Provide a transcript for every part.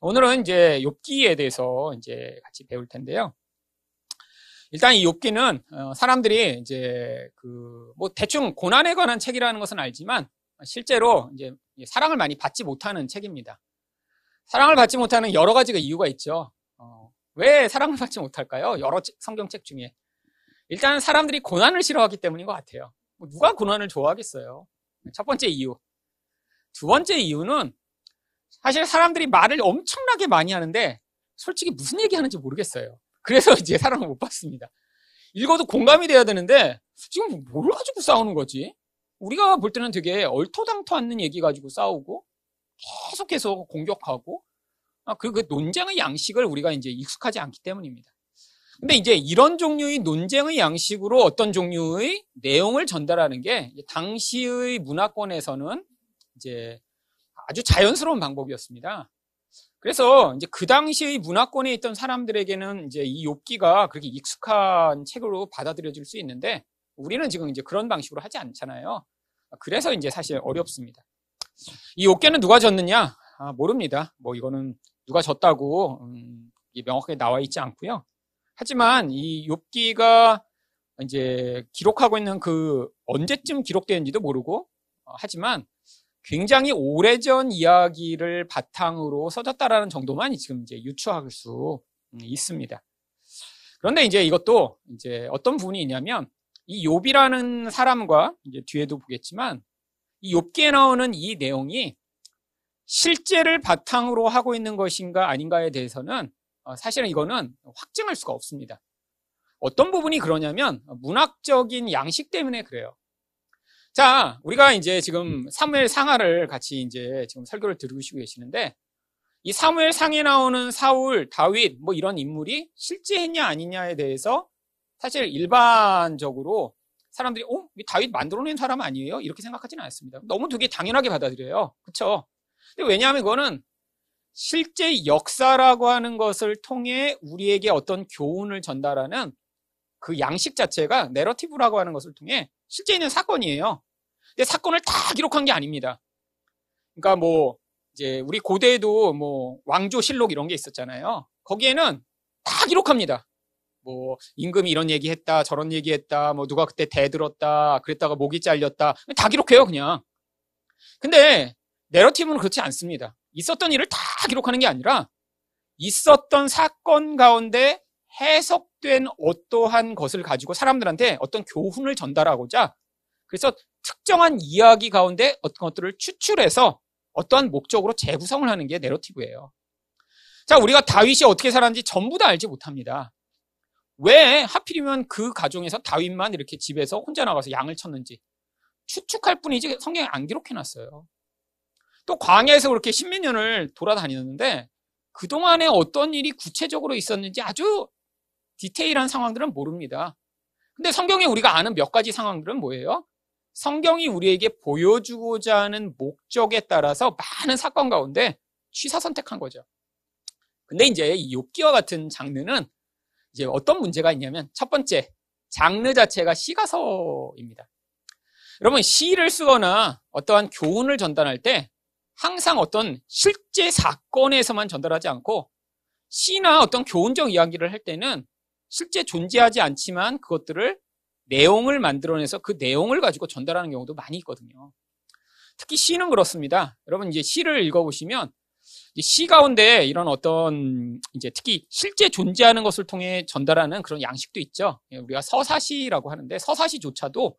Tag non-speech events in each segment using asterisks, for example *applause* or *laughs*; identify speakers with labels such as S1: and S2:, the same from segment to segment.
S1: 오늘은 이제 욥기에 대해서 이제 같이 배울 텐데요. 일단 이 욥기는 어, 사람들이 이제 그 뭐 대충 고난에 관한 책이라는 것은 알지만 실제로 이제 사랑을 많이 받지 못하는 책입니다. 사랑을 받지 못하는 여러 가지가 이유가 있죠. 어, 왜 사랑을 *laughs* 받지 못할까요? 여러 성경책 중에 일단 사람들이 고난을 싫어하기 때문인 것 같아요. 뭐 누가 고난을 좋아하겠어요? 첫 번째 이유. 두 번째 이유는 사실 사람들이 말을 엄청나게 많이 하는데 솔직히 무슨 얘기 하는지 모르겠어요. 그래서 *laughs* 이제 사랑을 못 받습니다. 읽어도 공감이 돼야 되는데 지금 뭘 가지고 싸우는 거지? 우리가 볼 때는 되게 얼토당토 않는 얘기 가지고 싸우고 계속해서 공격하고 아, 그, 그 논쟁의 양식을 우리가 이제 익숙하지 않기 때문입니다. 근데 이제 이런 종류의 논쟁의 양식으로 어떤 종류의 내용을 전달하는 게 당시의 문화권에서는 이제 아주 자연스러운 방법이었습니다. 그래서 이제 그 당시의 문화권에 있던 사람들에게는 이제 이 욥기가 그렇게 익숙한 책으로 받아들여질 수 있는데 우리는 지금 이제 그런 방식으로 하지 않잖아요. 그래서 이제 사실 어렵습니다. 이 욥기는 누가 졌느냐? 아, 모릅니다. 뭐 이거는 누가 졌다고 음, 명확하게 나와 있지 않고요. 하지만 이 욥기가 이제 기록하고 있는 그 언제쯤 기록되는지도 모르고 어, 하지만 굉장히 오래전 이야기를 바탕으로 써졌다라는 정도만 지금 이제 유추할 수 음, 있습니다. 그런데 이제 이것도 이제 어떤 부분이 있냐면 이 욥이라는 사람과 이제 뒤에도 보겠지만 이 욥기에 나오는 이 내용이 실제를 바탕으로 하고 있는 것인가 아닌가에 대해서는 어, 사실은 이거는 확증할 수가 없습니다. 어떤 부분이 그러냐면 문학적인 양식 때문에 그래요. 자, 우리가 이제 지금 사무엘 상하를 같이 이제 지금 설교를 들으시고 계시는데 이 사무엘 상에 나오는 사울, 다윗 뭐 이런 인물이 실제 했냐 아니냐에 대해서 사실 일반적으로 사람들이 어? 다윗 만들어낸 사람 아니에요? 이렇게 생각하지는 않습니다. 너무 되게 당연하게 받아들여요. 그렇죠? 근데 왜냐하면 이거는 실제 역사라고 하는 것을 통해 우리에게 어떤 교훈을 전달하는 그 양식 자체가 내러티브라고 하는 것을 통해 실제 있는 사건이에요. 근데 사건을 다 기록한 게 아닙니다. 그러니까 뭐 이제 우리 고대에도 뭐 왕조 실록 이런 게 있었잖아요. 거기에는 다 기록합니다. 뭐 임금이 이런 얘기했다, 저런 얘기했다, 뭐 누가 그때 대들었다, 그랬다가 목이 잘렸다, 다 기록해요 그냥. 근데 내러티브는 그렇지 않습니다. 있었던 일을 다 기록하는 게 아니라 있었던 사건 가운데 해석된 어떠한 것을 가지고 사람들한테 어떤 교훈을 전달하고자 그래서 특정한 이야기 가운데 어떤 것들을 추출해서 어떠한 목적으로 재구성을 하는 게 내러티브예요. 자, 우리가 다윗이 어떻게 살았는지 전부 다 알지 못합니다. 왜 하필이면 그 가정에서 다윗만 이렇게 집에서 혼자 나가서 양을 쳤는지 추측할 뿐이지 성경에 안 기록해놨어요. 또 광야에서 그렇게 십몇 년을 돌아다녔는데 그동안에 어떤 일이 구체적으로 있었는지 아주 디테일한 상황들은 모릅니다. 근데 성경에 우리가 아는 몇 가지 상황들은 뭐예요? 성경이 우리에게 보여주고자 하는 목적에 따라서 많은 사건 가운데 취사 선택한 거죠. 근데 이제 이 욥기와 같은 장르는 이제 어떤 문제가 있냐면 첫 번째 장르 자체가 시가서입니다. 여러분 시를 쓰거나 어떠한 교훈을 전달할 때 항상 어떤 실제 사건에서만 전달하지 않고 시나 어떤 교훈적 이야기를 할 때는 실제 존재하지 않지만 그것들을 내용을 만들어내서 그 내용을 가지고 전달하는 경우도 많이 있거든요. 특히 시는 그렇습니다. 여러분 이제 시를 읽어보시면 시 가운데 이런 어떤 이제 특히 실제 존재하는 것을 통해 전달하는 그런 양식도 있죠. 예, 우리가 서사시라고 하는데 서사시조차도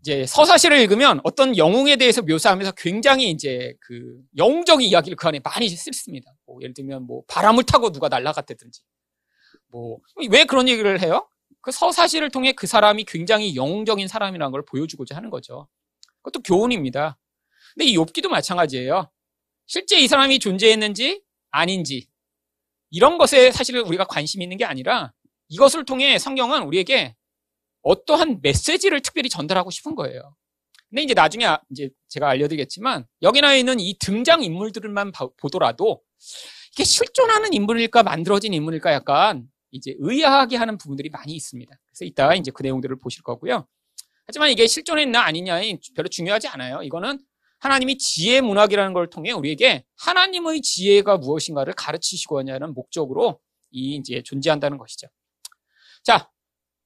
S1: 이제 서사시를 읽으면 어떤 영웅에 대해서 묘사하면서 굉장히 이제 그 영웅적인 이야기를 그 안에 많이 씁니다. 뭐 예를 들면 뭐 바람을 타고 누가 날아갔다든지 뭐 왜 그런 얘기를 해요? 그 서사시를 통해 그 사람이 굉장히 영웅적인 사람이라는 걸 보여주고자 하는 거죠. 그것도 교훈입니다. 근데 이 욥기도 마찬가지예요. 실제 이 사람이 존재했는지 아닌지 이런 것에 사실 우리가 관심이 있는 게 아니라 이것을 통해 성경은 우리에게 어떠한 메시지를 특별히 전달하고 싶은 거예요. 근데 이제 나중에 아, 이제 제가 알려드리겠지만 여기 나와 있는 이 등장 인물들만 보더라도 이게 실존하는 인물일까 만들어진 인물일까 약간 이제 의아하게 하는 부분들이 많이 있습니다. 그래서 이따가 이제 그 내용들을 보실 거고요. 하지만 이게 실존했나 아니냐는 별로 중요하지 않아요. 이거는 하나님이 지혜 문학이라는 걸 통해 우리에게 하나님의 지혜가 무엇인가를 가르치시고 하냐는 목적으로 이 이제 존재한다는 것이죠. 자,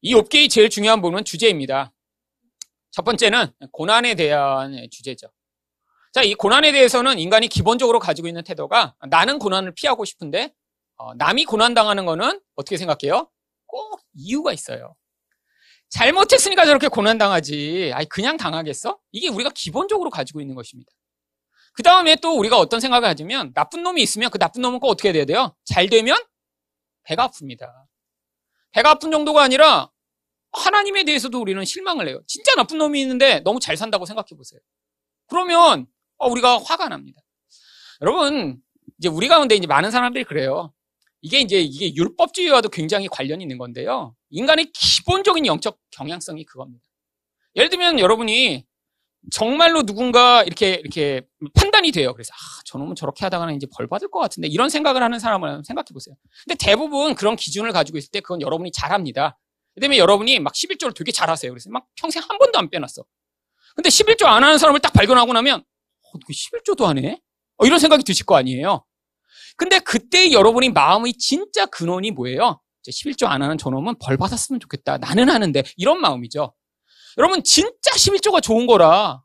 S1: 이 욥기의 제일 중요한 부분은 주제입니다. 첫 번째는 고난에 대한 주제죠. 자, 이 고난에 대해서는 인간이 기본적으로 가지고 있는 태도가 나는 고난을 피하고 싶은데 어, 남이 고난 당하는 거는 어떻게 생각해요? 꼭 이유가 있어요. 잘못했으니까 저렇게 고난 당하지. 아니 그냥 당하겠어? 이게 우리가 기본적으로 가지고 있는 것입니다. 그 다음에 또 우리가 어떤 생각을 하냐면 나쁜 놈이 있으면 그 나쁜 놈은 꼭 어떻게 돼야 돼요? 잘 되면 배가 아픕니다. 배가 아픈 정도가 아니라 하나님에 대해서도 우리는 실망을 해요. 진짜 나쁜 놈이 있는데 너무 잘 산다고 생각해 보세요. 그러면 어, 우리가 화가 납니다. 여러분, 이제 우리 가운데 이제 많은 사람들이 그래요. 이게 이제 이게 율법주의와도 굉장히 관련이 있는 건데요. 인간의 기본적인 영적 경향성이 그겁니다. 예를 들면 여러분이 정말로 누군가 이렇게 이렇게 판단이 돼요. 그래서 아, 저놈은 저렇게 하다가는 이제 벌 받을 것 같은데 이런 생각을 하는 사람을 생각해 보세요. 근데 대부분 그런 기준을 가지고 있을 때 그건 여러분이 잘합니다. 그다음에 여러분이 막 11조를 되게 잘하세요. 그래서 막 평생 한 번도 안 빼놨어. 근데 11조 안 하는 사람을 딱 발견하고 나면 어, 11조도 안 해? 어, 이런 생각이 드실 거 아니에요. 근데 그때 여러분이 마음의 진짜 근원이 뭐예요? 11조 안 하는 저놈은 벌 받았으면 좋겠다. 나는 하는데 이런 마음이죠. 여러분 진짜 11조가 좋은 거라 어,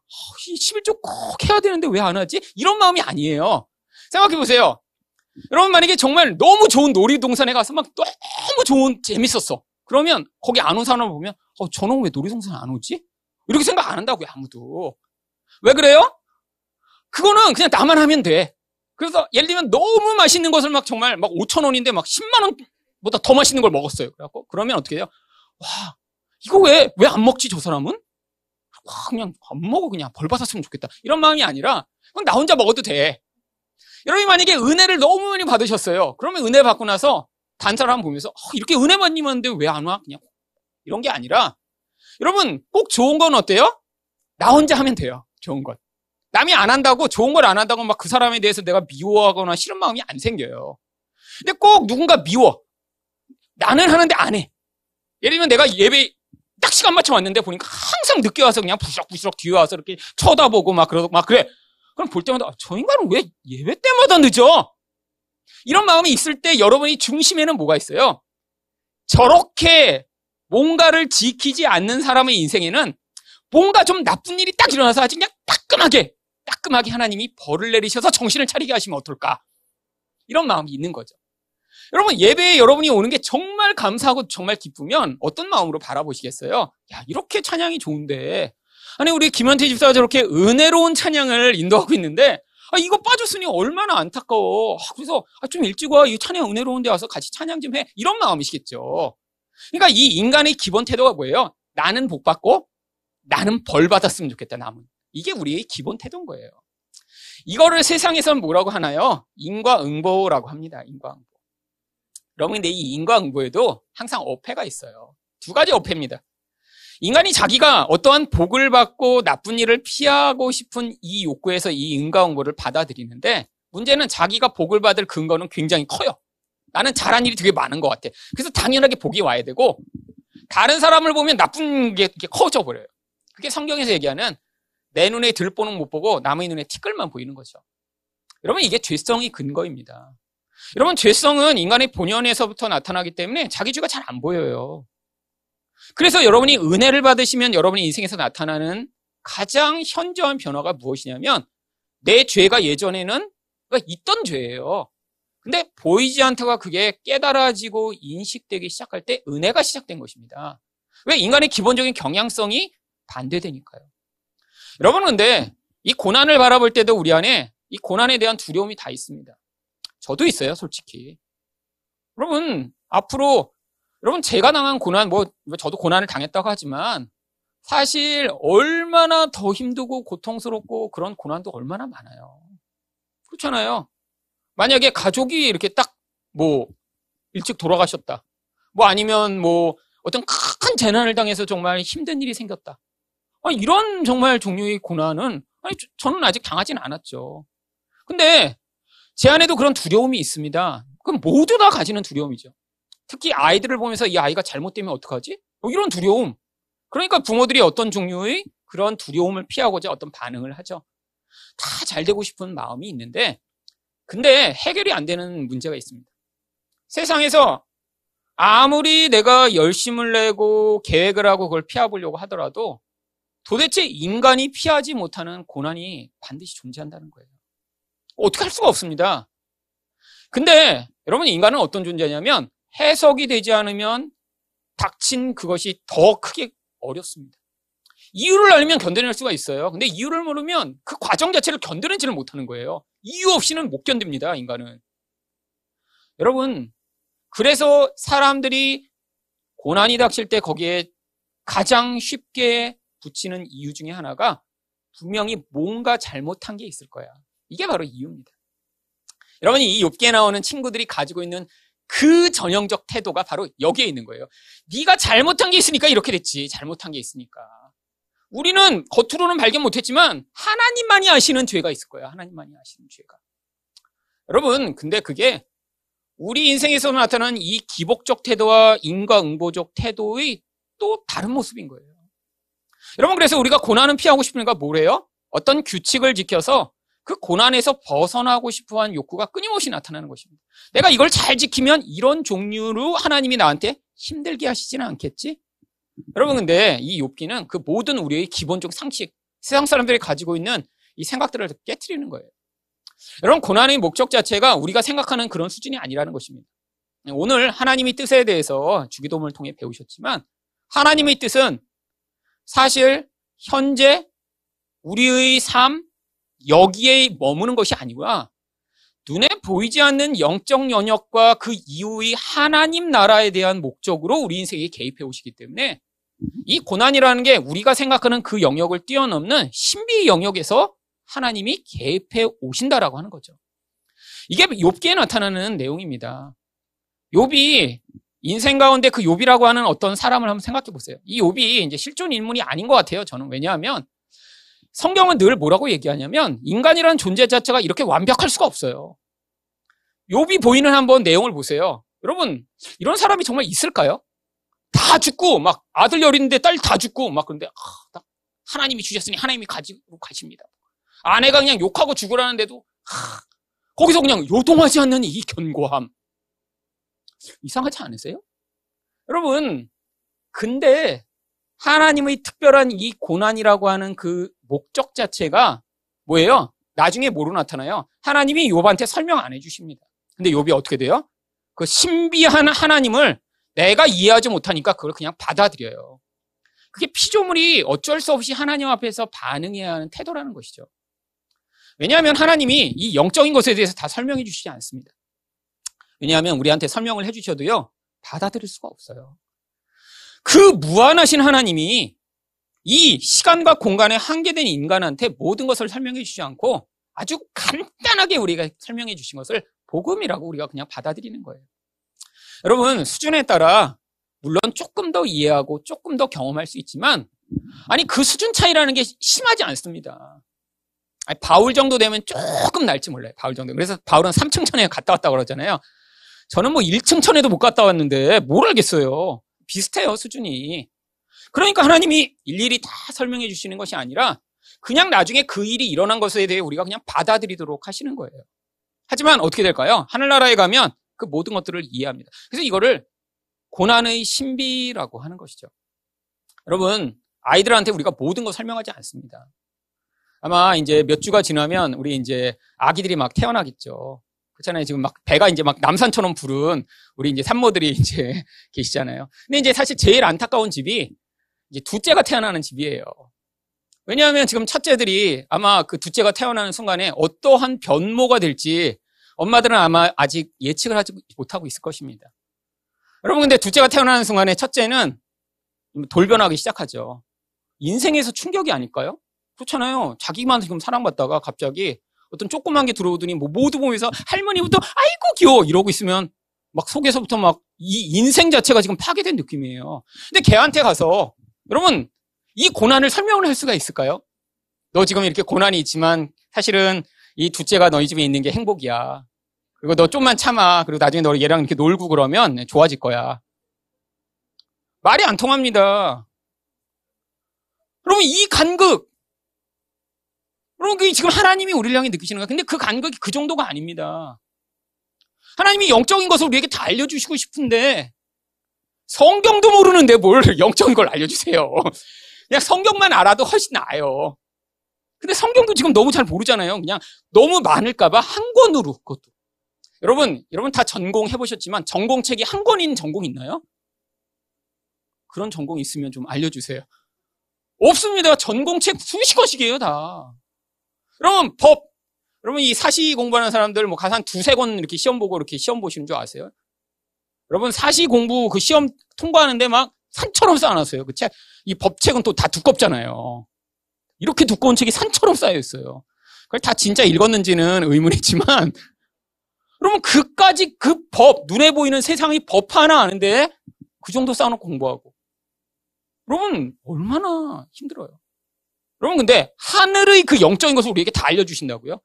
S1: 11조 꼭 해야 되는데 왜 안 하지? 이런 마음이 아니에요. 생각해 보세요. 여러분 만약에 정말 너무 좋은 놀이동산에 가서 막 너무 좋은 재밌었어. 그러면 거기 안 온 사람을 보면 어, 저놈 왜 놀이동산 안 오지? 이렇게 생각 안 한다고요 아무도. 왜 그래요? 그거는 그냥 나만 하면 돼. 그래서 예를 들면 너무 맛있는 것을 막 정말 막 5천 원인데 막 10만 원보다 더 맛있는 걸 먹었어요. 그래갖고 그러면 어떻게 해요? 와 이거 왜 왜 안 먹지 저 사람은? 와 그냥 안 먹어 그냥 벌 받았으면 좋겠다. 이런 마음이 아니라 그냥 나 혼자 먹어도 돼. 여러분이 만약에 은혜를 너무 많이 받으셨어요. 그러면 은혜 받고 나서 단 사람 보면서 어, 이렇게 은혜 많이 받는데 왜 안 와? 그냥 이런 게 아니라 여러분 꼭 좋은 건 어때요? 나 혼자 하면 돼요. 좋은 것. 남이 안 한다고 좋은 걸 안 한다고 막 그 사람에 대해서 내가 미워하거나 싫은 마음이 안 생겨요. 근데 꼭 누군가 미워. 나는 하는데 안 해. 예를 들면 내가 예배 딱 시간 맞춰 왔는데 보니까 항상 늦게 와서 그냥 부스럭부스럭 뒤에 와서 이렇게 쳐다보고 막 그러고 막 그래. 그럼 볼 때마다 아, 저 인간은 왜 예배 때마다 늦어? 이런 마음이 있을 때 여러분이 중심에는 뭐가 있어요? 저렇게 뭔가를 지키지 않는 사람의 인생에는 뭔가 좀 나쁜 일이 딱 일어나서 아주 그냥 따끔하게 따끔하게 하나님이 벌을 내리셔서 정신을 차리게 하시면 어떨까? 이런 마음이 있는 거죠. 여러분, 예배에 여러분이 오는 게 정말 감사하고 정말 기쁘면 어떤 마음으로 바라보시겠어요? 야, 이렇게 찬양이 좋은데. 아니, 우리 김현태 집사가 저렇게 은혜로운 찬양을 인도하고 있는데, 아, 이거 빠졌으니 얼마나 안타까워. 아, 그래서 아, 좀 일찍 와. 이 찬양 은혜로운 데 와서 같이 찬양 좀 해. 이런 마음이시겠죠. 그러니까 이 인간의 기본 태도가 뭐예요? 나는 복 받고 나는 벌 받았으면 좋겠다, 남은. 이게 우리의 기본 태도인 거예요. 이거를 세상에서는 뭐라고 하나요? 인과응보라고 합니다. 인과응보. 여러분, 근데 이 인과응보에도 항상 어폐가 있어요. 두 가지 어폐입니다. 인간이 자기가 어떠한 복을 받고 나쁜 일을 피하고 싶은 이 욕구에서 이 인과응보를 받아들이는데 문제는 자기가 복을 받을 근거는 굉장히 커요. 나는 잘한 일이 되게 많은 것 같아. 그래서 당연하게 복이 와야 되고 다른 사람을 보면 나쁜 게 커져 버려요. 그게 성경에서 얘기하는 내 눈에 들보는 못 보고 남의 눈에 티끌만 보이는 거죠. 여러분 이게 죄성이 근거입니다. 여러분 죄성은 인간의 본연에서부터 나타나기 때문에 자기 죄가 잘 안 보여요. 그래서 여러분이 은혜를 받으시면 여러분의 인생에서 나타나는 가장 현저한 변화가 무엇이냐면 내 죄가 예전에는 있던 죄예요. 근데 보이지 않다가 그게 깨달아지고 인식되기 시작할 때 은혜가 시작된 것입니다. 왜 인간의 기본적인 경향성이 반대되니까요. 여러분 근데 이 고난을 바라볼 때도 우리 안에 이 고난에 대한 두려움이 다 있습니다. 저도 있어요, 솔직히. 여러분, 앞으로, 여러분, 제가 당한 고난, 뭐, 저도 고난을 당했다고 하지만, 사실, 얼마나 더 힘들고 고통스럽고 그런 고난도 얼마나 많아요. 그렇잖아요. 만약에 가족이 이렇게 딱, 뭐, 일찍 돌아가셨다. 뭐 아니면 뭐, 어떤 큰 재난을 당해서 정말 힘든 일이 생겼다. 이런 정말 종류의 고난은 아니, 저는 아직 당하진 않았죠. 근데 제 안에도 그런 두려움이 있습니다. 그럼 모두 다 가지는 두려움이죠. 특히 아이들을 보면서 이 아이가 잘못되면 어떡하지? 뭐 이런 두려움. 그러니까 부모들이 어떤 종류의 그런 두려움을 피하고자 어떤 반응을 하죠. 다 잘 되고 싶은 마음이 있는데, 근데 해결이 안 되는 문제가 있습니다. 세상에서 아무리 내가 열심을 내고 계획을 하고 그걸 피해보려고 하더라도 도대체 인간이 피하지 못하는 고난이 반드시 존재한다는 거예요. 어떻게 할 수가 없습니다. 근데 여러분 인간은 어떤 존재냐면 해석이 되지 않으면 닥친 그것이 더 크게 어렵습니다. 이유를 알면 견뎌낼 수가 있어요. 근데 이유를 모르면 그 과정 자체를 견뎌내지를 못하는 거예요. 이유 없이는 못 견딥니다, 인간은. 여러분, 그래서 사람들이 고난이 닥칠 때 거기에 가장 쉽게 붙이는 이유 중에 하나가 분명히 뭔가 잘못한 게 있을 거야. 이게 바로 이유입니다. 여러분이 이 욥기에 나오는 친구들이 가지고 있는 그 전형적 태도가 바로 여기에 있는 거예요. 네가 잘못한 게 있으니까 이렇게 됐지. 잘못한 게 있으니까. 우리는 겉으로는 발견 못했지만 하나님만이 아시는 죄가 있을 거예요. 하나님만이 아시는 죄가. 여러분, 근데 그게 우리 인생에서 나타나는 이 기복적 태도와 인과응보적 태도의 또 다른 모습인 거예요. 여러분, 그래서 우리가 고난은 피하고 싶으니까 뭐래요? 어떤 규칙을 지켜서 그 고난에서 벗어나고 싶어 하는 욕구가 끊임없이 나타나는 것입니다. 내가 이걸 잘 지키면 이런 종류로 하나님이 나한테 힘들게 하시지는 않겠지? 여러분 근데 이 욥기는 그 모든 우리의 기본적 상식, 세상 사람들이 가지고 있는 이 생각들을 깨뜨리는 거예요. 여러분 고난의 목적 자체가 우리가 생각하는 그런 수준이 아니라는 것입니다. 오늘 하나님의 뜻에 대해서 주기도문을 통해 배우셨지만 하나님의 뜻은 사실 현재 우리의 삶 여기에 머무는 것이 아니고요. 눈에 보이지 않는 영적 영역과 그 이후의 하나님 나라에 대한 목적으로 우리 인생에 개입해 오시기 때문에 이 고난이라는 게 우리가 생각하는 그 영역을 뛰어넘는 신비 영역에서 하나님이 개입해 오신다라고 하는 거죠. 이게 욥기에 나타나는 내용입니다. 욥이 인생 가운데 그 욥이라고 하는 어떤 사람을 한번 생각해 보세요. 이 욥이 이제 실존 인물이 아닌 것 같아요. 저는 왜냐하면 성경은 늘 뭐라고 얘기하냐면 인간이라는 존재 자체가 이렇게 완벽할 수가 없어요. 욥이 보이는 한번 내용을 보세요. 여러분 이런 사람이 정말 있을까요? 다 죽고 막 아들 여린데 딸 다 죽고 막 그런데 아, 하나님이 주셨으니 하나님이 가지고 가십니다. 아내가 그냥 욕하고 죽으라는데도 하, 거기서 그냥 요동하지 않는 이 견고함 이상하지 않으세요? 여러분 근데 하나님의 특별한 이 고난이라고 하는 그 목적 자체가 뭐예요? 나중에 뭐로 나타나요? 하나님이 욥한테 설명 안 해주십니다. 근데 욥이 어떻게 돼요? 그 신비한 하나님을 내가 이해하지 못하니까 그걸 그냥 받아들여요. 그게 피조물이 어쩔 수 없이 하나님 앞에서 반응해야 하는 태도라는 것이죠. 왜냐하면 하나님이 이 영적인 것에 대해서 다 설명해 주시지 않습니다. 왜냐하면 우리한테 설명을 해 주셔도요, 받아들일 수가 없어요. 그 무한하신 하나님이 이 시간과 공간에 한계된 인간한테 모든 것을 설명해 주지 않고 아주 간단하게 우리가 설명해 주신 것을 복음이라고 우리가 그냥 받아들이는 거예요. 여러분, 수준에 따라 물론 조금 더 이해하고 조금 더 경험할 수 있지만 아니 그 수준 차이라는 게 심하지 않습니다. 아니, 바울 정도 되면 조금 날지 몰라요. 바울 정도. 그래서 바울은 3층 천에 갔다 왔다 그러잖아요. 저는 뭐 1층 천에도 못 갔다 왔는데 뭘 알겠어요. 비슷해요, 수준이. 그러니까 하나님이 일일이 다 설명해 주시는 것이 아니라 그냥 나중에 그 일이 일어난 것에 대해 우리가 그냥 받아들이도록 하시는 거예요. 하지만 어떻게 될까요? 하늘나라에 가면 그 모든 것들을 이해합니다. 그래서 이거를 고난의 신비라고 하는 것이죠. 여러분, 아이들한테 우리가 모든 걸 설명하지 않습니다. 아마 이제 몇 주가 지나면 우리 이제 아기들이 막 태어나겠죠. 그렇잖아요. 지금 막 배가 이제 막 남산처럼 부른 우리 이제 산모들이 *laughs* 이제 계시잖아요. 근데 이제 사실 제일 안타까운 집이 이제 둘째가 태어나는 집이에요. 왜냐하면 지금 첫째들이 아마 그 둘째가 태어나는 순간에 어떠한 변모가 될지 엄마들은 아마 아직 예측을 하지 못하고 있을 것입니다. 여러분 근데 둘째가 태어나는 순간에 첫째는 돌변하기 시작하죠. 인생에서 충격이 아닐까요? 그렇잖아요. 자기만 지금 사랑받다가 갑자기 어떤 조그만 게 들어오더니 뭐 모두 보면서 할머니부터 아이고 귀여워 이러고 있으면 막 속에서부터 막 이 인생 자체가 지금 파괴된 느낌이에요. 근데 걔한테 가서 여러분 이 고난을 설명을 할 수가 있을까요? 너 지금 이렇게 고난이 있지만 사실은 이 둘째가 너희 집에 있는 게 행복이야. 그리고 너 좀만 참아. 그리고 나중에 너 얘랑 이렇게 놀고 그러면 좋아질 거야. 말이 안 통합니다. 그러면 이 간극, 여러분, 지금 하나님이 우리를 향해 느끼시는 거예요. 근데 그 간격이 그 정도가 아닙니다. 하나님이 영적인 것을 우리에게 다 알려주시고 싶은데, 성경도 모르는데 뭘 *laughs* 영적인 걸 알려주세요. 그냥 성경만 알아도 훨씬 나아요. 근데 성경도 지금 너무 잘 모르잖아요. 그냥 너무 많을까봐 한 권으로 그것도. 여러분, 여러분 다 전공 해보셨지만 전공책이 한 권인 전공 있나요? 그런 전공 있으면 좀 알려주세요. 없습니다. 전공책 수십 권씩이에요, 다. 여러분, 법. 여러분, 이 사시 공부하는 사람들 뭐 가산 두세 권 이렇게 시험 보고 이렇게 시험 보시는 줄 아세요? 여러분, 사시 공부 그 시험 통과하는데 막 산처럼 쌓아놨어요. 그 책, 이 법책은 또 다 두껍잖아요. 이렇게 두꺼운 책이 산처럼 쌓여 있어요. 그걸 다 진짜 읽었는지는 의문이지만, *laughs* 여러분, 그까지 그 법, 눈에 보이는 세상의 법 하나 아는데, 그 정도 쌓아놓고 공부하고. 여러분, 얼마나 힘들어요. 여러분, 근데 하늘의 그 영적인 것을 우리에게 다 알려주신다고요?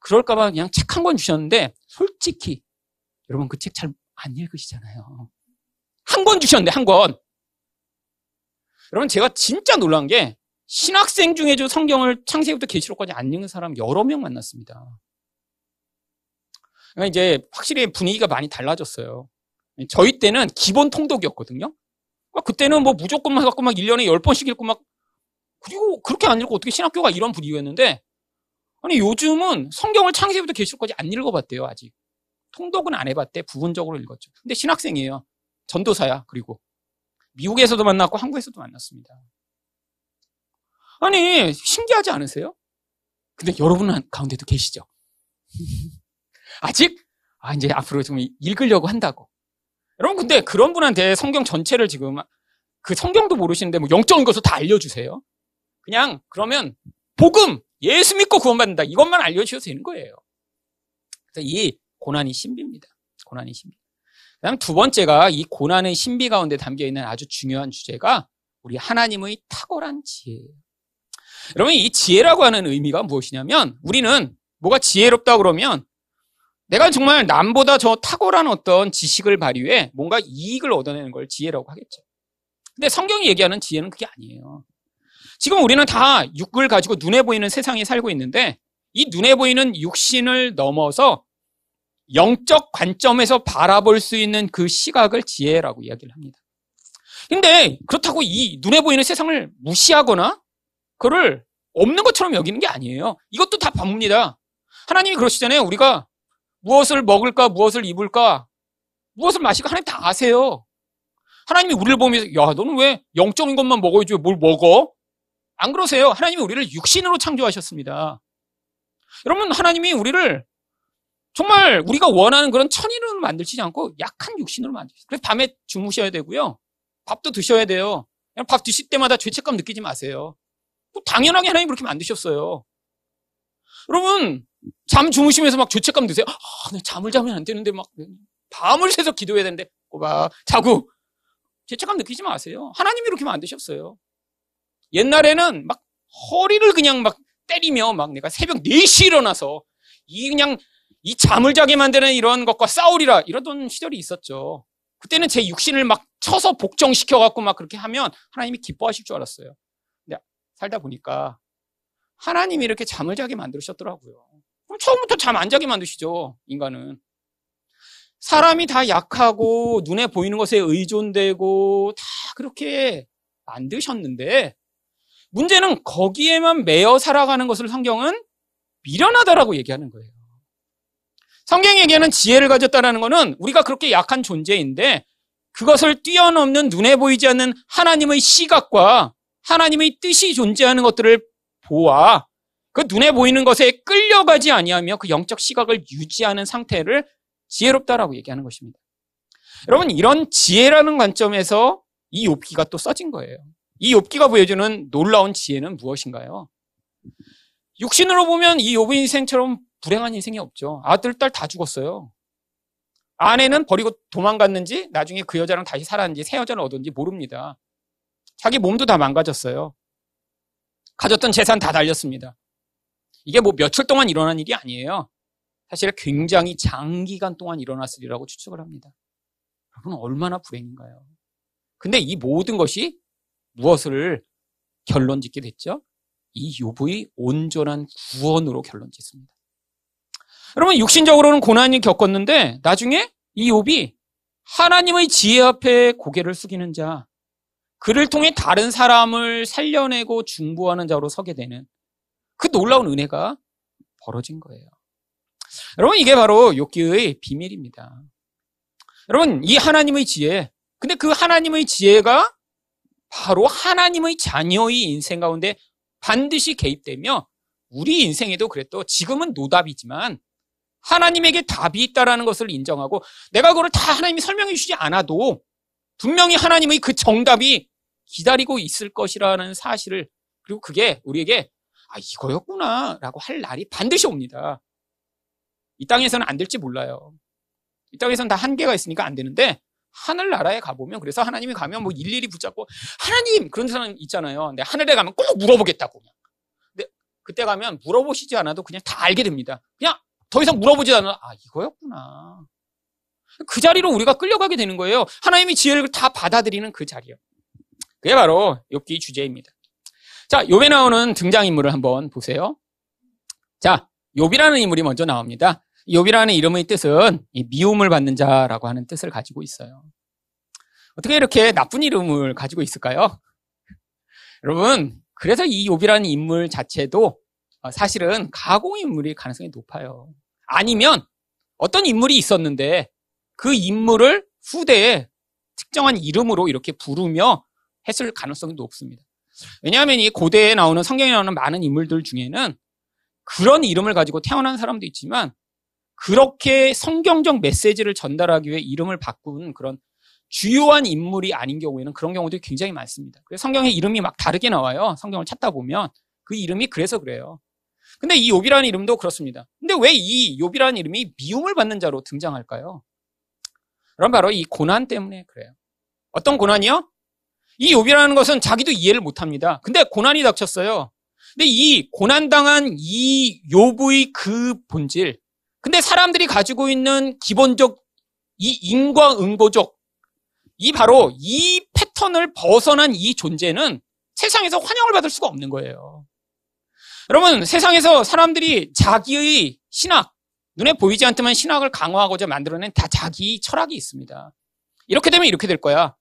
S1: 그럴까봐 그냥 책 한 권 주셨는데, 솔직히, 여러분 그 책 잘 안 읽으시잖아요. 한 권 주셨는데, 한 권. 여러분, 제가 진짜 놀란 게, 신학생 중에도 성경을 창세기부터 계시록까지 안 읽는 사람 여러 명 만났습니다. 그러니까 이제 확실히 분위기가 많이 달라졌어요. 저희 때는 기본 통독이었거든요. 그러니까 그때는 뭐 무조건 해갖고 막 1년에 10번씩 읽고 막, 그리고 그렇게 안 읽고 어떻게 신학교가 이런 분위기였는데, 아니, 요즘은 성경을 창세기부터 계시록까지 안 읽어봤대요, 아직. 통독은 안 해봤대. 부분적으로 읽었죠. 근데 신학생이에요. 전도사야, 그리고. 미국에서도 만났고 한국에서도 만났습니다. 아니, 신기하지 않으세요? 근데 여러분 가운데도 계시죠? *laughs* 아직? 아, 이제 앞으로 좀 읽으려고 한다고. 여러분, 근데 그런 분한테 성경 전체를 지금, 그 성경도 모르시는데 뭐 영적인 것을 다 알려주세요. 그냥, 그러면, 복음, 예수 믿고 구원받는다. 이것만 알려주셔도 되는 거예요. 그래서 이 고난이 신비입니다. 고난이 신비. 그 다음 두 번째가 이 고난의 신비 가운데 담겨 있는 아주 중요한 주제가 우리 하나님의 탁월한 지혜예요. 여러분, 이 지혜라고 하는 의미가 무엇이냐면, 우리는 뭐가 지혜롭다 그러면, 내가 정말 남보다 저 탁월한 어떤 지식을 발휘해 뭔가 이익을 얻어내는 걸 지혜라고 하겠죠. 근데 성경이 얘기하는 지혜는 그게 아니에요. 지금 우리는 다 육을 가지고 눈에 보이는 세상에 살고 있는데, 이 눈에 보이는 육신을 넘어서 영적 관점에서 바라볼 수 있는 그 시각을 지혜라고 이야기를 합니다. 근데 그렇다고 이 눈에 보이는 세상을 무시하거나 그를 없는 것처럼 여기는 게 아니에요. 이것도 다 반문입니다. 하나님이 그러시잖아요. 우리가 무엇을 먹을까, 무엇을 입을까, 무엇을 마실까 하나님 다 아세요. 하나님이 우리를 보면서 야 너는 왜 영적인 것만 먹어야지 뭘 먹어? 안 그러세요. 하나님이 우리를 육신으로 창조하셨습니다. 여러분 하나님이 우리를 정말 우리가 원하는 그런 천인으로 만들지 않고 약한 육신으로 만드셨어요. 그래서 밤에 주무셔야 되고요. 밥도 드셔야 돼요. 밥 드실 때마다 죄책감 느끼지 마세요. 뭐 당연하게 하나님 그렇게 만드셨어요. 여러분, 잠 주무시면서 막 죄책감 드세요. 아, 나 잠을 자면 안 되는데 막 밤을 새서 기도해야 되는데 꼬박 자고 죄책감 느끼지 마세요. 하나님이 이렇게 만드셨어요. 옛날에는 막 허리를 그냥 막 때리며 막 내가 새벽 4시 일어나서 이 그냥 이 잠을 자게 만드는 이런 것과 싸우리라 이러던 시절이 있었죠. 그때는 제 육신을 막 쳐서 복종시켜 갖고 막 그렇게 하면 하나님이 기뻐하실 줄 알았어요. 근데 살다 보니까 하나님이 이렇게 잠을 자게 만드셨더라고요. 그럼 처음부터 잠 안 자게 만드시죠, 인간은. 사람이 다 약하고 눈에 보이는 것에 의존되고 다 그렇게 만드셨는데 문제는 거기에만 매여 살아가는 것을 성경은 미련하다라고 얘기하는 거예요. 성경이 얘기하는 지혜를 가졌다는 것은 우리가 그렇게 약한 존재인데 그것을 뛰어넘는 눈에 보이지 않는 하나님의 시각과 하나님의 뜻이 존재하는 것들을 보아 그 눈에 보이는 것에 끌려가지 아니하며 그 영적 시각을 유지하는 상태를 지혜롭다라고 얘기하는 것입니다. 여러분 이런 지혜라는 관점에서 이 욥기가 또 써진 거예요. 이 욥기가 보여주는 놀라운 지혜는 무엇인가요? 육신으로 보면 이 욥의 인생처럼 불행한 인생이 없죠. 아들, 딸 다 죽었어요. 아내는 버리고 도망갔는지 나중에 그 여자랑 다시 살았는지 새 여자를 얻었는지 모릅니다. 자기 몸도 다 망가졌어요. 가졌던 재산 다 달렸습니다. 이게 뭐 며칠 동안 일어난 일이 아니에요. 사실 굉장히 장기간 동안 일어났을 일이라고 추측을 합니다. 여러분 얼마나 불행인가요? 근데 이 모든 것이 무엇을 결론 짓게 됐죠? 이 욥의 온전한 구원으로 결론 짓습니다. 여러분 육신적으로는 고난이 겪었는데 나중에 이 욥이 하나님의 지혜 앞에 고개를 숙이는 자, 그를 통해 다른 사람을 살려내고 중보하는 자로 서게 되는 그 놀라운 은혜가 벌어진 거예요. 여러분 이게 바로 욥기의 비밀입니다. 여러분 이 하나님의 지혜, 근데 그 하나님의 지혜가 바로 하나님의 자녀의 인생 가운데 반드시 개입되며 우리 인생에도 그랬도 지금은 노답이지만 하나님에게 답이 있다라는 것을 인정하고 내가 그걸 다 하나님이 설명해 주지 않아도 분명히 하나님의 그 정답이 기다리고 있을 것이라는 사실을 그리고 그게 우리에게 아 이거였구나라고 할 날이 반드시 옵니다. 이 땅에서는 안 될지 몰라요. 이 땅에서는 다 한계가 있으니까 안 되는데 하늘나라에 가보면 그래서 하나님이 가면 뭐 일일이 붙잡고 하나님 그런 사람 있잖아요. 근데 하늘에 가면 꼭 물어보겠다고. 근데 그때 가면 물어보시지 않아도 그냥 다 알게 됩니다. 그냥 더 이상 물어보지 않아. 아 이거였구나. 그 자리로 우리가 끌려가게 되는 거예요. 하나님이 지혜를 다 받아들이는 그 자리요. 그게 바로 욥기 주제입니다. 자, 욥에 나오는 등장인물을 한번 보세요. 자, 욥이라는 인물이 먼저 나옵니다. 욥이라는 이름의 뜻은 미움을 받는 자라고 하는 뜻을 가지고 있어요. 어떻게 이렇게 나쁜 이름을 가지고 있을까요? 여러분, 그래서 이 욥이라는 인물 자체도 사실은 가공 인물일 가능성이 높아요. 아니면 어떤 인물이 있었는데 그 인물을 후대에 특정한 이름으로 이렇게 부르며 했을 가능성이 높습니다. 왜냐하면 이 고대에 나오는 성경에 나오는 많은 인물들 중에는 그런 이름을 가지고 태어난 사람도 있지만 그렇게 성경적 메시지를 전달하기 위해 이름을 바꾼 그런 주요한 인물이 아닌 경우에는 그런 경우도 굉장히 많습니다. 그래서 성경에 이름이 막 다르게 나와요. 성경을 찾다 보면 그 이름이 그래서 그래요. 근데 이 욥이라는 이름도 그렇습니다. 근데 왜 이 욥이라는 이름이 미움을 받는 자로 등장할까요? 그럼 바로 이 고난 때문에 그래요. 어떤 고난이요? 이 욥이라는 것은 자기도 이해를 못 합니다. 근데 고난이 닥쳤어요. 근데 이 고난당한 이 욥의 그 본질, 근데 사람들이 가지고 있는 기본적 이 인과응보적 이 바로 이 패턴을 벗어난 이 존재는 세상에서 환영을 받을 수가 없는 거예요. 여러분, 세상에서 사람들이 자기의 신학, 눈에 보이지 않지만 신학을 강화하고자 만들어낸 다 자기 철학이 있습니다. 이렇게 되면 이렇게 될 거야.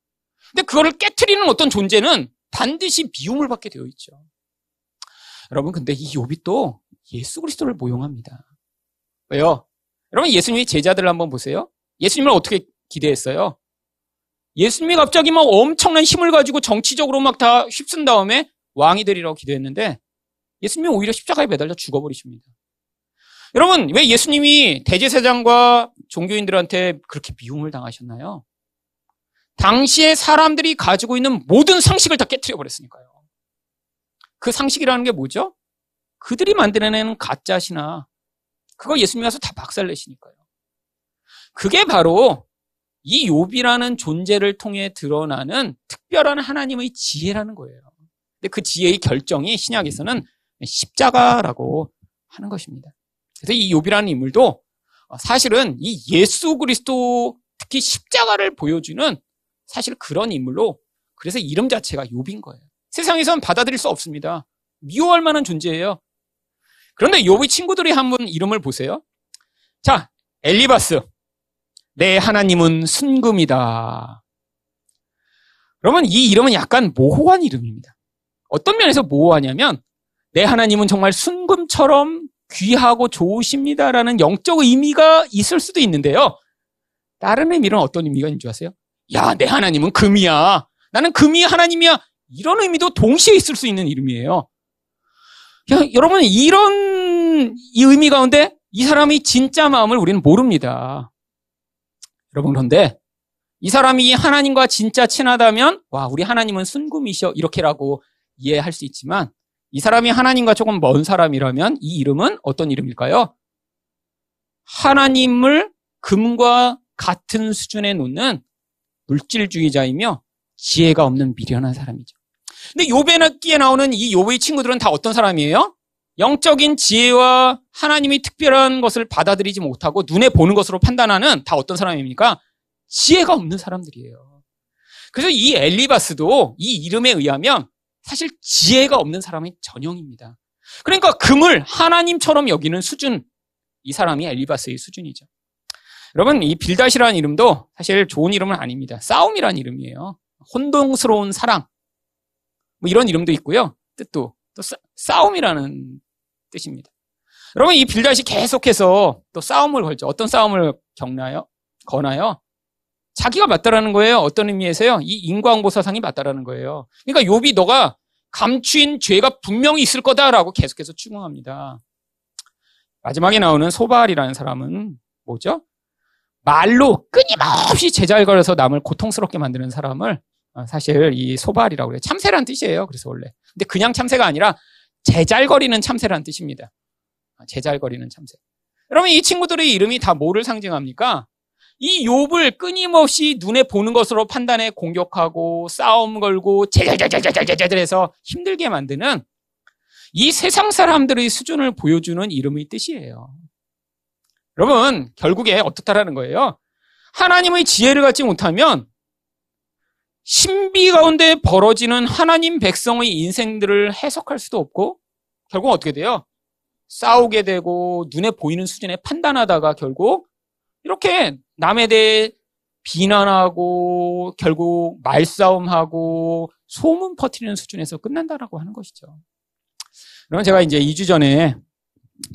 S1: 근데 그거를 깨트리는 어떤 존재는 반드시 비움을 받게 되어 있죠. 여러분, 근데 이 욥이 또 예수 그리스도를 모용합니다. 왜요? 여러분 예수님이 제자들을 한번 보세요. 예수님을 어떻게 기대했어요? 예수님이 갑자기 막 엄청난 힘을 가지고 정치적으로 막 다 휩쓴 다음에 왕이 되리라고 기대했는데 예수님이 오히려 십자가에 매달려 죽어버리십니다. 여러분 왜 예수님이 대제사장과 종교인들한테 그렇게 미움을 당하셨나요? 당시에 사람들이 가지고 있는 모든 상식을 다 깨뜨려 버렸으니까요. 그 상식이라는 게 뭐죠? 그들이 만들어내는 가짜 신화, 그거 예수님이 와서 다 박살내시니까요. 그게 바로 이 욥이라는 존재를 통해 드러나는 특별한 하나님의 지혜라는 거예요. 근데 그 지혜의 결정이 신약에서는 십자가라고 하는 것입니다. 그래서 이 욥이라는 인물도 사실은 이 예수 그리스도 특히 십자가를 보여주는 사실 그런 인물로 그래서 이름 자체가 욥인 거예요. 세상에선 받아들일 수 없습니다. 미워할 만한 존재예요. 그런데 욥의 친구들이 한번 이름을 보세요. 자, 엘리바스. 내 하나님은 순금이다. 그러면 이 이름은 약간 모호한 이름입니다. 어떤 면에서 모호하냐면 내 하나님은 정말 순금처럼 귀하고 좋으십니다라는 영적 의미가 있을 수도 있는데요. 다른 의미는 어떤 의미가 있는 줄 아세요? 야, 내 하나님은 금이야. 나는 금이 하나님이야. 이런 의미도 동시에 있을 수 있는 이름이에요. 야, 여러분 이런 이 의미 가운데 이 사람이 진짜 마음을 우리는 모릅니다. 여러분 그런데 이 사람이 하나님과 진짜 친하다면 와 우리 하나님은 순금이셔 이렇게라고 이해할 수 있지만 이 사람이 하나님과 조금 먼 사람이라면 이 이름은 어떤 이름일까요? 하나님을 금과 같은 수준에 놓는 물질주의자이며 지혜가 없는 미련한 사람이죠. 근데 요배기에 나오는 이 요배의 친구들은 다 어떤 사람이에요? 영적인 지혜와 하나님이 특별한 것을 받아들이지 못하고 눈에 보는 것으로 판단하는 다 어떤 사람입니까? 지혜가 없는 사람들이에요. 그래서 이 엘리바스도 이 이름에 의하면 사실 지혜가 없는 사람의 전형입니다. 그러니까 금을 하나님처럼 여기는 수준, 이 사람이 엘리바스의 수준이죠. 여러분, 이 빌닷이라는 이름도 사실 좋은 이름은 아닙니다. 싸움이라는 이름이에요. 혼동스러운 사랑. 뭐 이런 이름도 있고요. 뜻도 또 싸, 움이라는 뜻입니다. 여러분, 이 빌닷이 계속해서 또 싸움을 걸죠. 어떤 싸움을 겪나요? 거나요? 자기가 맞다라는 거예요. 어떤 의미에서요? 이 인광보사상이 맞다라는 거예요. 그러니까 욥이 너가 감추인 죄가 분명히 있을 거다라고 계속해서 추궁합니다. 마지막에 나오는 소발이라는 사람은 뭐죠? 말로 끊임없이 제자를 걸어서 남을 고통스럽게 만드는 사람을 어, 사실 이 소발이라고 그래요. 참새란 뜻이에요. 그래서 원래. 근데 그냥 참새가 아니라 제잘거리는 참새란 뜻입니다. 아, 제잘거리는 참새. 여러분 이 친구들의 이름이 다 뭐를 상징합니까? 이 욥을 끊임없이 눈에 보는 것으로 판단해 공격하고 싸움 걸고 제잘잘잘잘잘잘 해서 힘들게 만드는 이 세상 사람들의 수준을 보여주는 이름의 뜻이에요. 여러분, 결국에 어떻다라는 거예요? 하나님의 지혜를 갖지 못하면 신비 가운데 벌어지는 하나님 백성의 인생들을 해석할 수도 없고 결국 어떻게 돼요? 싸우게 되고 눈에 보이는 수준에 판단하다가 결국 이렇게 남에 대해 비난하고 결국 말싸움하고 소문 퍼뜨리는 수준에서 끝난다라고 하는 것이죠. 그러면 제가 이제 2주 전에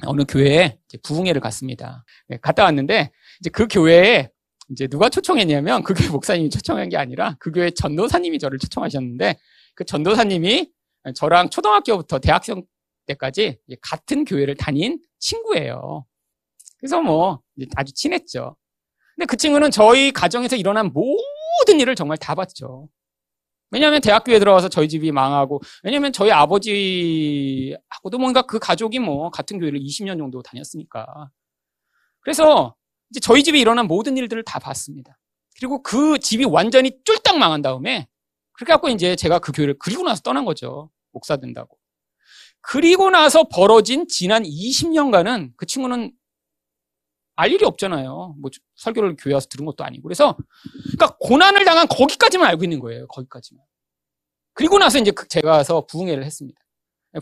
S1: 어느 교회에 부흥회를 갔습니다. 네, 갔다 왔는데 이제 그 교회에 이제 누가 초청했냐면 그 교회 목사님이 초청한 게 아니라 그 교회 전도사님이 저를 초청하셨는데 그 전도사님이 저랑 초등학교부터 대학생 때까지 같은 교회를 다닌 친구예요. 그래서 뭐 아주 친했죠. 근데 그 친구는 저희 가정에서 일어난 모든 일을 정말 다 봤죠. 왜냐하면 대학교에 들어가서 저희 집이 망하고, 왜냐하면 저희 아버지하고도 뭔가 그 가족이 뭐 같은 교회를 20년 정도 다녔으니까. 그래서 이제 저희 집에 일어난 모든 일들을 다 봤습니다. 그리고 그 집이 완전히 쫄딱 망한 다음에 그렇게 갖고 이제 제가 그 교회를 그리고 나서 떠난 거죠. 목사 된다고. 그리고 나서 벌어진 지난 20년간은 그 친구는 알 일이 없잖아요. 뭐 설교를 교회 와서 들은 것도 아니고. 그래서 그러니까 고난을 당한 거기까지만 알고 있는 거예요. 거기까지만. 그리고 나서 이제 그 제가 와서 부흥회를 했습니다.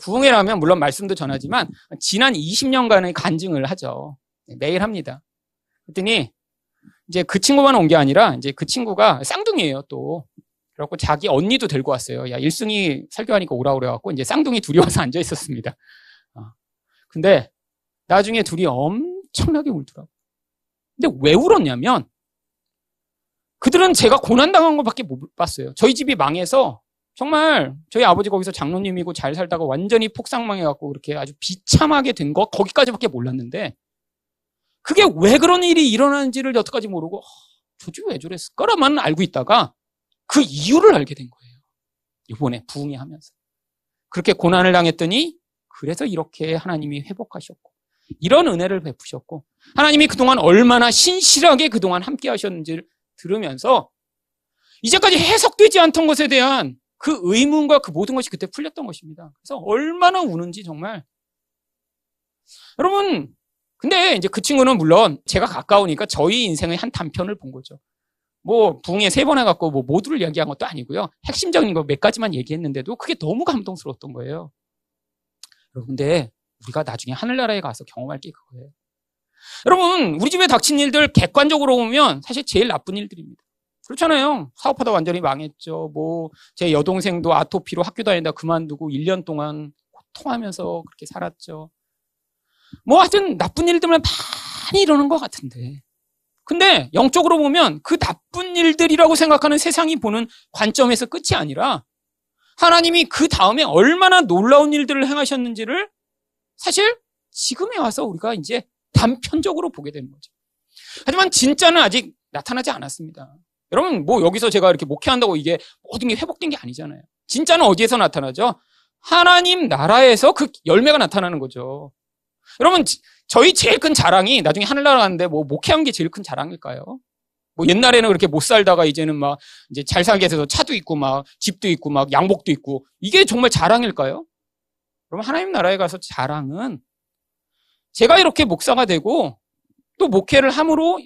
S1: 부흥회라면 물론 말씀도 전하지만 지난 20년간의 간증을 하죠. 매일 합니다. 그랬더니 이제 그 친구만 온 게 아니라 이제 그 친구가 쌍둥이에요 또. 그래갖고 자기 언니도 데리고 왔어요. 야, 일승이 설교하니까 오라 그래갖고 이제 쌍둥이 둘이 와서 *laughs* 앉아 있었습니다. 어. 근데 나중에 둘이 엄 엄청나게 울더라고. 근데 왜 울었냐면 그들은 제가 고난당한 것밖에 못 봤어요. 저희 집이 망해서 정말 저희 아버지 거기서 장로님이고 잘 살다가 완전히 폭삭망해갖고 그렇게 아주 비참하게 된 거 거기까지밖에 몰랐는데 그게 왜 그런 일이 일어나는지를 여태까지 모르고 저집왜 저랬을까라만 알고 있다가 그 이유를 알게 된 거예요. 이번에 부흥이 하면서 그렇게 고난을 당했더니 그래서 이렇게 하나님이 회복하셨고 이런 은혜를 베푸셨고 하나님이 그동안 얼마나 신실하게 그동안 함께 하셨는지를 들으면서 이제까지 해석되지 않던 것에 대한 그 의문과 그 모든 것이 그때 풀렸던 것입니다. 그래서 얼마나 우는지 정말 여러분 근데 이제 그 친구는 물론 제가 가까우니까 저희 인생의 한 단편을 본 거죠. 뭐 붕에 세 번 해갖고 뭐 모두를 이야기한 것도 아니고요. 핵심적인 거 몇 가지만 얘기했는데도 그게 너무 감동스러웠던 거예요. 여러분 근데 우리가 나중에 하늘나라에 가서 경험할 게 그거예요. 여러분, 우리 집에 닥친 일들 객관적으로 보면 사실 제일 나쁜 일들입니다. 그렇잖아요. 사업하다 완전히 망했죠. 뭐, 제 여동생도 아토피로 학교 다니다 그만두고 1년 동안 고통하면서 그렇게 살았죠. 뭐 하여튼 나쁜 일들만 많이 이러는 것 같은데. 근데 영적으로 보면 그 나쁜 일들이라고 생각하는 세상이 보는 관점에서 끝이 아니라 하나님이 그 다음에 얼마나 놀라운 일들을 행하셨는지를 사실 지금에 와서 우리가 이제 단편적으로 보게 되는 거죠. 하지만 진짜는 아직 나타나지 않았습니다. 여러분, 뭐 여기서 제가 이렇게 목회한다고 이게 모든 게 회복된 게 아니잖아요. 진짜는 어디에서 나타나죠? 하나님 나라에서 그 열매가 나타나는 거죠. 여러분, 저희 제일 큰 자랑이 나중에 하늘나라 가는데 뭐 목회한 게 제일 큰 자랑일까요? 뭐 옛날에는 그렇게 못 살다가 이제는 막 이제 잘 살게 돼서 차도 있고 막 집도 있고 막 양복도 있고 이게 정말 자랑일까요? 그럼 하나님 나라에 가서 자랑은 제가 이렇게 목사가 되고 또 목회를 함으로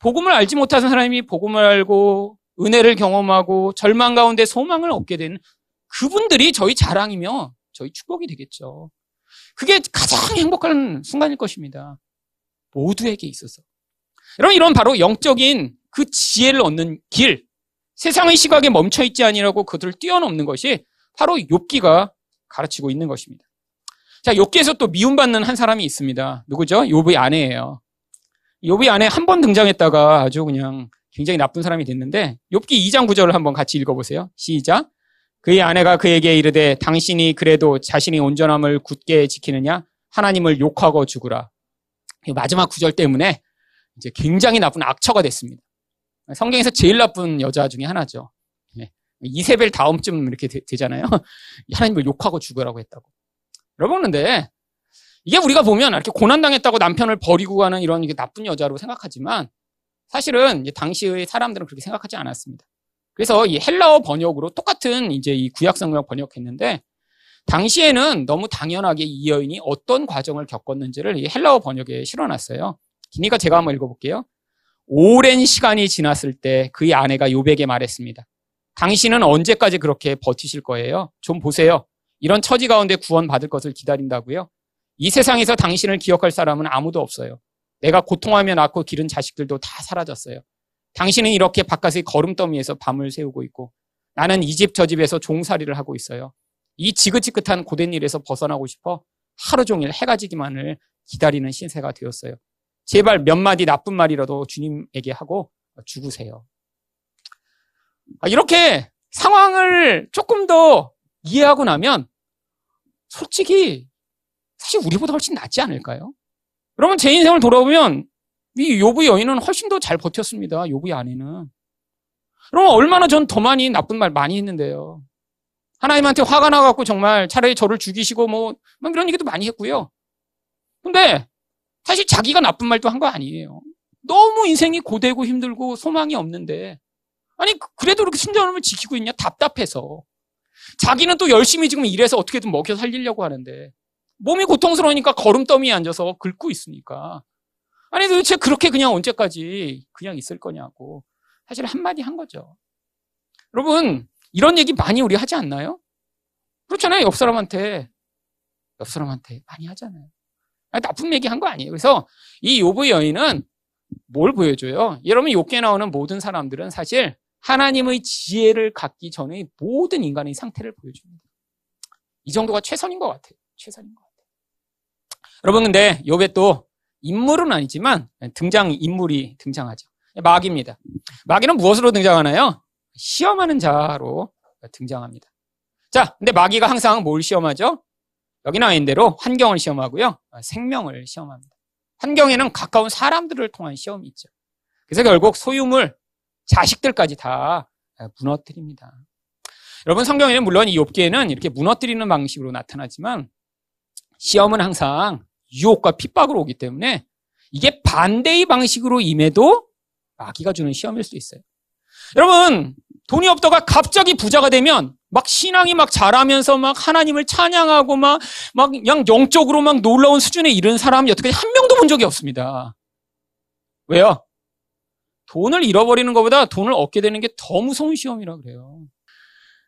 S1: 복음을 알지 못하는 사람이 복음을 알고 은혜를 경험하고 절망 가운데 소망을 얻게 된 그분들이 저희 자랑이며 저희 축복이 되겠죠. 그게 가장 행복한 순간일 것입니다. 모두에게 있어서. 여러분, 이런 바로 영적인 그 지혜를 얻는 길, 세상의 시각에 멈춰 있지 아니라고 그들을 뛰어넘는 것이 바로 욥기가 가르치고 있는 것입니다. 자, 욥기에서 또 미움받는 한 사람이 있습니다. 누구죠? 욥의 아내예요. 욥의 아내 한 번 등장했다가 아주 그냥 굉장히 나쁜 사람이 됐는데 욥기 2장 9절을 한번 같이 읽어보세요. 시작. 그의 아내가 그에게 이르되 당신이 그래도 자신이 온전함을 굳게 지키느냐 하나님을 욕하고 죽으라. 마지막 구절 때문에 이제 굉장히 나쁜 악처가 됐습니다. 성경에서 제일 나쁜 여자 중에 하나죠. 예. 이세벨 다음쯤 이렇게 되, 잖아요 *laughs* 하나님을 욕하고 죽으라고 했다고. 여러분, 근데 이게 우리가 보면 이렇게 고난당했다고 남편을 버리고 가는 이런 나쁜 여자로 생각하지만 사실은 당시의 사람들은 그렇게 생각하지 않았습니다. 그래서 이 헬라어 번역으로 똑같은 이제 이 구약 성경을 번역했는데 당시에는 너무 당연하게 이 여인이 어떤 과정을 겪었는지를 이 헬라어 번역에 실어놨어요. 그러니까 제가 한번 읽어볼게요. 오랜 시간이 지났을 때 그의 아내가 요백에 말했습니다. 당신은 언제까지 그렇게 버티실 거예요? 좀 보세요. 이런 처지 가운데 구원받을 것을 기다린다고요? 이 세상에서 당신을 기억할 사람은 아무도 없어요. 내가 고통하며 낳고 기른 자식들도 다 사라졌어요. 당신은 이렇게 바깥의 걸음더미에서 밤을 새우고 있고 나는 이 집 저 집에서 종살이를 하고 있어요. 이 지긋지긋한 고된 일에서 벗어나고 싶어 하루 종일 해가 지기만을 기다리는 신세가 되었어요. 제발 몇 마디 나쁜 말이라도 주님에게 하고 죽으세요. 아, 이렇게 상황을 조금 더 이해하고 나면 솔직히 사실 우리보다 훨씬 낫지 않을까요? 여러분 제 인생을 돌아보면 이 요부 여인은 훨씬 더 잘 버텼습니다. 요부의 아내는. 여러분 얼마나 전 더 많이 나쁜 말 많이 했는데요. 하나님한테 화가 나갖고 정말 차라리 저를 죽이시고 뭐, 뭐 이런 얘기도 많이 했고요. 근데 사실 자기가 나쁜 말도 한 거 아니에요. 너무 인생이 고되고 힘들고 소망이 없는데 아니 그래도 이렇게 순전함을 지키고 있냐 답답해서 자기는 또 열심히 지금 일해서 어떻게든 먹여 살리려고 하는데 몸이 고통스러우니까 걸음더미에 앉아서 긁고 있으니까 아니 도대체 그렇게 그냥 언제까지 그냥 있을 거냐고 사실 한마디 한 거죠. 여러분 이런 얘기 많이 우리 하지 않나요? 그렇잖아요. 옆 사람한테 옆 사람한테 많이 하잖아요. 나쁜 얘기 한 거 아니에요. 그래서 이 요부 여인은 뭘 보여줘요? 여러분 욕계 나오는 모든 사람들은 사실 하나님의 지혜를 갖기 전에 모든 인간의 상태를 보여줍니다. 이 정도가 최선인 것 같아요. 최선인 것 같아요. 여러분 근데 요배 또 인물은 아니지만 등장 인물이 등장하죠. 마귀입니다. 마귀는 무엇으로 등장하나요? 시험하는 자로 등장합니다. 자, 근데 마귀가 항상 뭘 시험하죠? 여기 나와 있는 대로 환경을 시험하고요. 생명을 시험합니다. 환경에는 가까운 사람들을 통한 시험이 있죠. 그래서 결국 소유물, 자식들까지 다 무너뜨립니다. 여러분 성경에는 물론 이 욥기에는 이렇게 무너뜨리는 방식으로 나타나지만 시험은 항상 유혹과 핍박으로 오기 때문에 이게 반대의 방식으로 임해도 마귀가 주는 시험일 수 있어요. 여러분 돈이 없다가 갑자기 부자가 되면 막 신앙이 막 자라면서 막 하나님을 찬양하고 막, 막 그냥 영적으로 막 놀라운 수준에 이른 사람이 여태까지 한 명도 본 적이 없습니다. 왜요? 돈을 잃어버리는 것보다 돈을 얻게 되는 게 더 무서운 시험이라 그래요.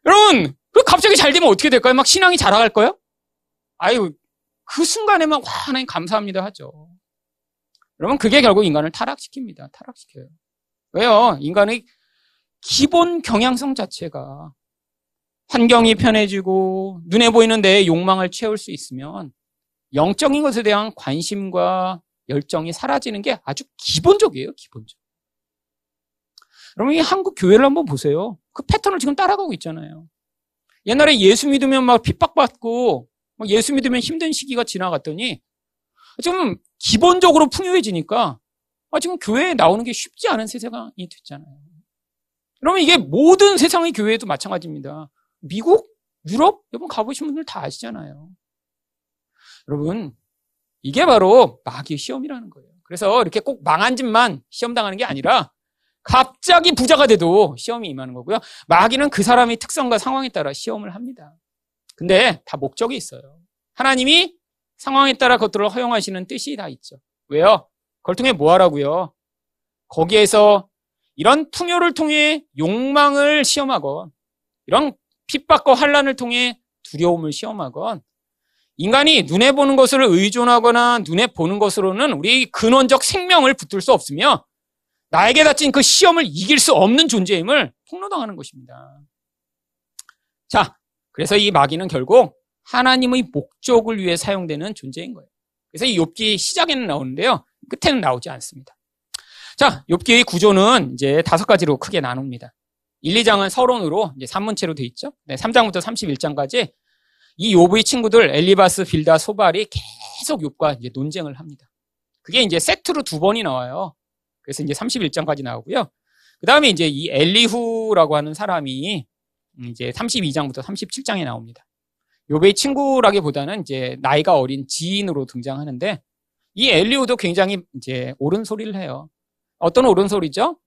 S1: 여러분, 그 갑자기 잘 되면 어떻게 될까요? 막 신앙이 자라갈 거요? 아유, 그 순간에만 와, 하나님 감사합니다 하죠. 여러분, 그게 결국 인간을 타락시킵니다. 타락시켜요. 왜요? 인간의 기본 경향성 자체가 환경이 편해지고 눈에 보이는 내 욕망을 채울 수 있으면 영적인 것에 대한 관심과 열정이 사라지는 게 아주 기본적이에요, 기본적. 여러분, 이 한국 교회를 한번 보세요. 그 패턴을 지금 따라가고 있잖아요. 옛날에 예수 믿으면 막 핍박받고, 막 예수 믿으면 힘든 시기가 지나갔더니, 좀 기본적으로 풍요해지니까, 아, 지금 교회에 나오는 게 쉽지 않은 세상이 됐잖아요. 그러면 이게 모든 세상의 교회에도 마찬가지입니다. 미국, 유럽, 여러분 가보신 분들 다 아시잖아요. 여러분, 이게 바로 마귀의 시험이라는 거예요. 그래서 이렇게 꼭 망한 집만 시험당하는 게 아니라 갑자기 부자가 돼도 시험이 임하는 거고요. 마귀는 그 사람의 특성과 상황에 따라 시험을 합니다. 근데 다 목적이 있어요. 하나님이 상황에 따라 그것들을 허용하시는 뜻이 다 있죠. 왜요? 그걸 통해 뭐 하라고요? 거기에서 이런 풍요를 통해 욕망을 시험하고 이런 핍박과 환란을 통해 두려움을 시험하건 인간이 눈에 보는 것을 의존하거나 눈에 보는 것으로는 우리 근원적 생명을 붙들 수 없으며 나에게 닥친 그 시험을 이길 수 없는 존재임을 폭로당하는 것입니다. 자, 그래서 이 마귀는 결국 하나님의 목적을 위해 사용되는 존재인 거예요. 그래서 이 욥기 시작에는 나오는데요. 끝에는 나오지 않습니다. 자, 욥기의 구조는 이제 다섯 가지로 크게 나눕니다. 1, 2장은 서론으로 이제 산문체로 돼 있죠. 네, 3장부터 31장까지 이 욥의 친구들 엘리바스, 빌다, 소발이 계속 욥과 이제 논쟁을 합니다. 그게 이제 세트로 두 번이 나와요. 그래서 이제 31장까지 나오고요. 그 다음에 이제 이 엘리후라고 하는 사람이 이제 32장부터 37장에 나옵니다. 욥의 친구라기보다는 이제 나이가 어린 지인으로 등장하는데 이 엘리후도 굉장히 이제 옳은 소리를 해요. 어떤 옳은 소리죠?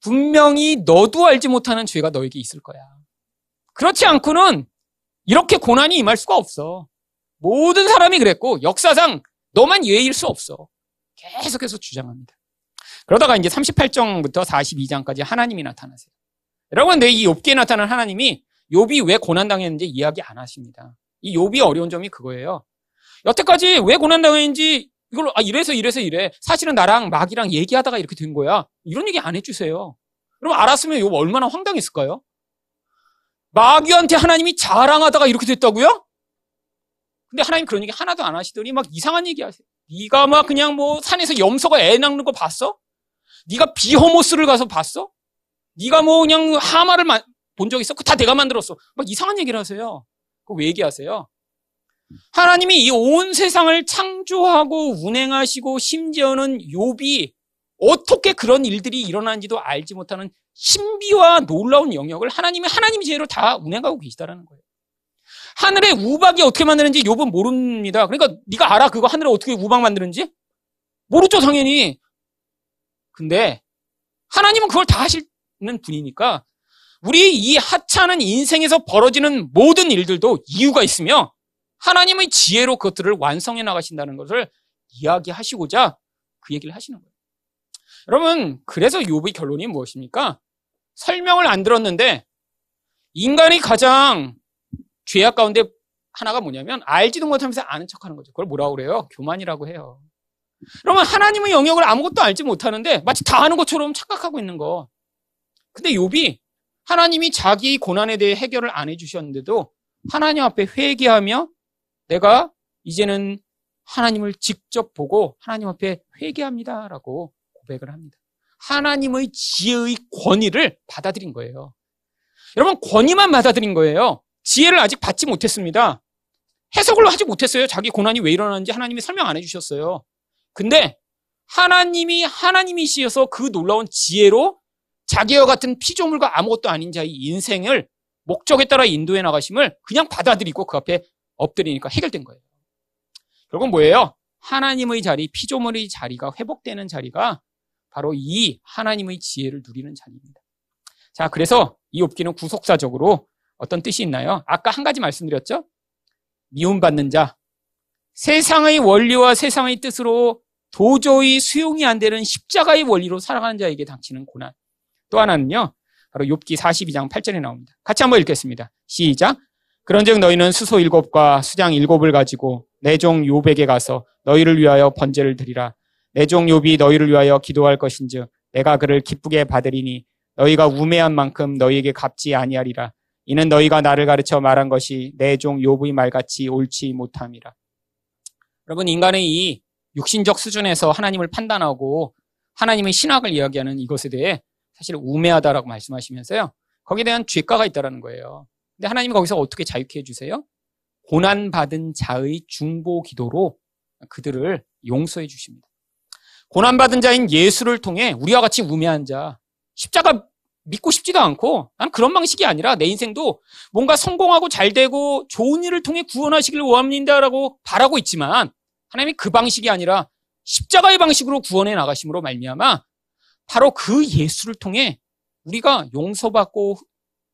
S1: 분명히 너도 알지 못하는 죄가 너에게 있을 거야. 그렇지 않고는 이렇게 고난이 임할 수가 없어. 모든 사람이 그랬고 역사상 너만 예일 수 없어. 계속해서 주장합니다. 그러다가 이제 38장부터 42장까지 하나님이 나타나세요. 여러분, 내 이 욥기에 나타난 하나님이 욥이 왜 고난 당했는지 이야기 안 하십니다. 이 욥이 어려운 점이 그거예요. 여태까지 왜 고난 당했는지 이걸 아 이래서 이래서 이래. 사실은 나랑 마귀랑 얘기하다가 이렇게 된 거야. 이런 얘기 안 해주세요. 그럼 알았으면 욥 얼마나 황당했을까요? 마귀한테 하나님이 자랑하다가 이렇게 됐다고요? 근데 하나님 그런 얘기 하나도 안 하시더니 막 이상한 얘기 하세요. 네가 막 그냥 뭐 산에서 염소가 애 낳는 거 봤어? 네가 비호모스를 가서 봤어? 네가 뭐 그냥 하마를 본적 있어? 그거 다 내가 만들었어. 막 이상한 얘기를 하세요. 그거 왜 얘기하세요? 하나님이 이 온 세상을 창조하고 운행하시고 심지어는 욥이 어떻게 그런 일들이 일어나는지도 알지 못하는 신비와 놀라운 영역을 하나님이 하나님의 지혜로 다 운행하고 계시다라는 거예요. 하늘의 우박이 어떻게 만드는지 욥은 모릅니다. 그러니까 네가 알아 그거 하늘에 어떻게 우박 만드는지? 모르죠 당연히. 근데 하나님은 그걸 다 하 시는 분이니까 우리 이 하찮은 인생에서 벌어지는 모든 일들도 이유가 있으며 하나님의 지혜로 그것들을 완성해 나가신다는 것을 이야기하시고자 그 얘기를 하시는 거예요. 여러분, 그래서 욥의 결론이 무엇입니까? 설명을 안 들었는데 인간이 가장 죄악 가운데 하나가 뭐냐면 알지도 못하면서 아는 척하는 거죠. 그걸 뭐라고 그래요? 교만이라고 해요. 그러면 하나님의 영역을 아무것도 알지 못하는데 마치 다 아는 것처럼 착각하고 있는 거. 근데 욥이 하나님이 자기 고난에 대해 해결을 안 해주셨는데도 하나님 앞에 회개하며 내가 이제는 하나님을 직접 보고 하나님 앞에 회개합니다라고 고백을 합니다. 하나님의 지혜의 권위를 받아들인 거예요. 여러분, 권위만 받아들인 거예요. 지혜를 아직 받지 못했습니다. 해석을 하지 못했어요. 자기 고난이 왜 일어나는지 하나님이 설명 안 해주셨어요. 근데 하나님이 하나님이시여서 그 놀라운 지혜로 자기와 같은 피조물과 아무것도 아닌 자의 인생을 목적에 따라 인도해 나가심을 그냥 받아들이고 그 앞에 엎드리니까 해결된 거예요. 결국은 뭐예요? 하나님의 자리, 피조물의 자리가 회복되는 자리가 바로 이 하나님의 지혜를 누리는 자리입니다. 자, 그래서 이 옵기는 구속사적으로 어떤 뜻이 있나요? 아까 한 가지 말씀드렸죠? 미움받는 자. 세상의 원리와 세상의 뜻으로 도저히 수용이 안 되는 십자가의 원리로 살아가는 자에게 닥치는 고난. 또 하나는요. 바로 욥기 42장 8절에 나옵니다. 같이 한번 읽겠습니다. 시작. 그런즉 너희는 수소 일곱과 수장 일곱을 가지고 내 종 욥에게 가서 너희를 위하여 번제를 드리라. 내 종 욥이 너희를 위하여 기도할 것인즉 내가 그를 기쁘게 받으리니 너희가 우매한 만큼 너희에게 갚지 아니하리라. 이는 너희가 나를 가르쳐 말한 것이 내 종 욥의 말같이 옳지 못함이라. 여러분 인간의 이 육신적 수준에서 하나님을 판단하고 하나님의 신학을 이야기하는 이것에 대해 사실 우매하다라고 말씀하시면서요. 거기에 대한 죄가가 있다라는 거예요. 근데 하나님이 거기서 어떻게 자유케 해주세요? 고난받은 자의 중보 기도로 그들을 용서해 주십니다. 고난받은 자인 예수를 통해 우리와 같이 우매한 자, 십자가 믿고 싶지도 않고 난 그런 방식이 아니라 내 인생도 뭔가 성공하고 잘 되고 좋은 일을 통해 구원하시길 원합니다라고 바라고 있지만 하나님이 그 방식이 아니라 십자가의 방식으로 구원해 나가심으로 말미암아 바로 그 예수를 통해 우리가 용서받고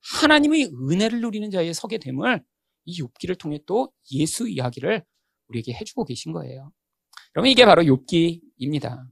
S1: 하나님의 은혜를 누리는 자에 서게 됨을 이 욥기를 통해 또 예수 이야기를 우리에게 해주고 계신 거예요. 그러면 이게 바로 욥기입니다.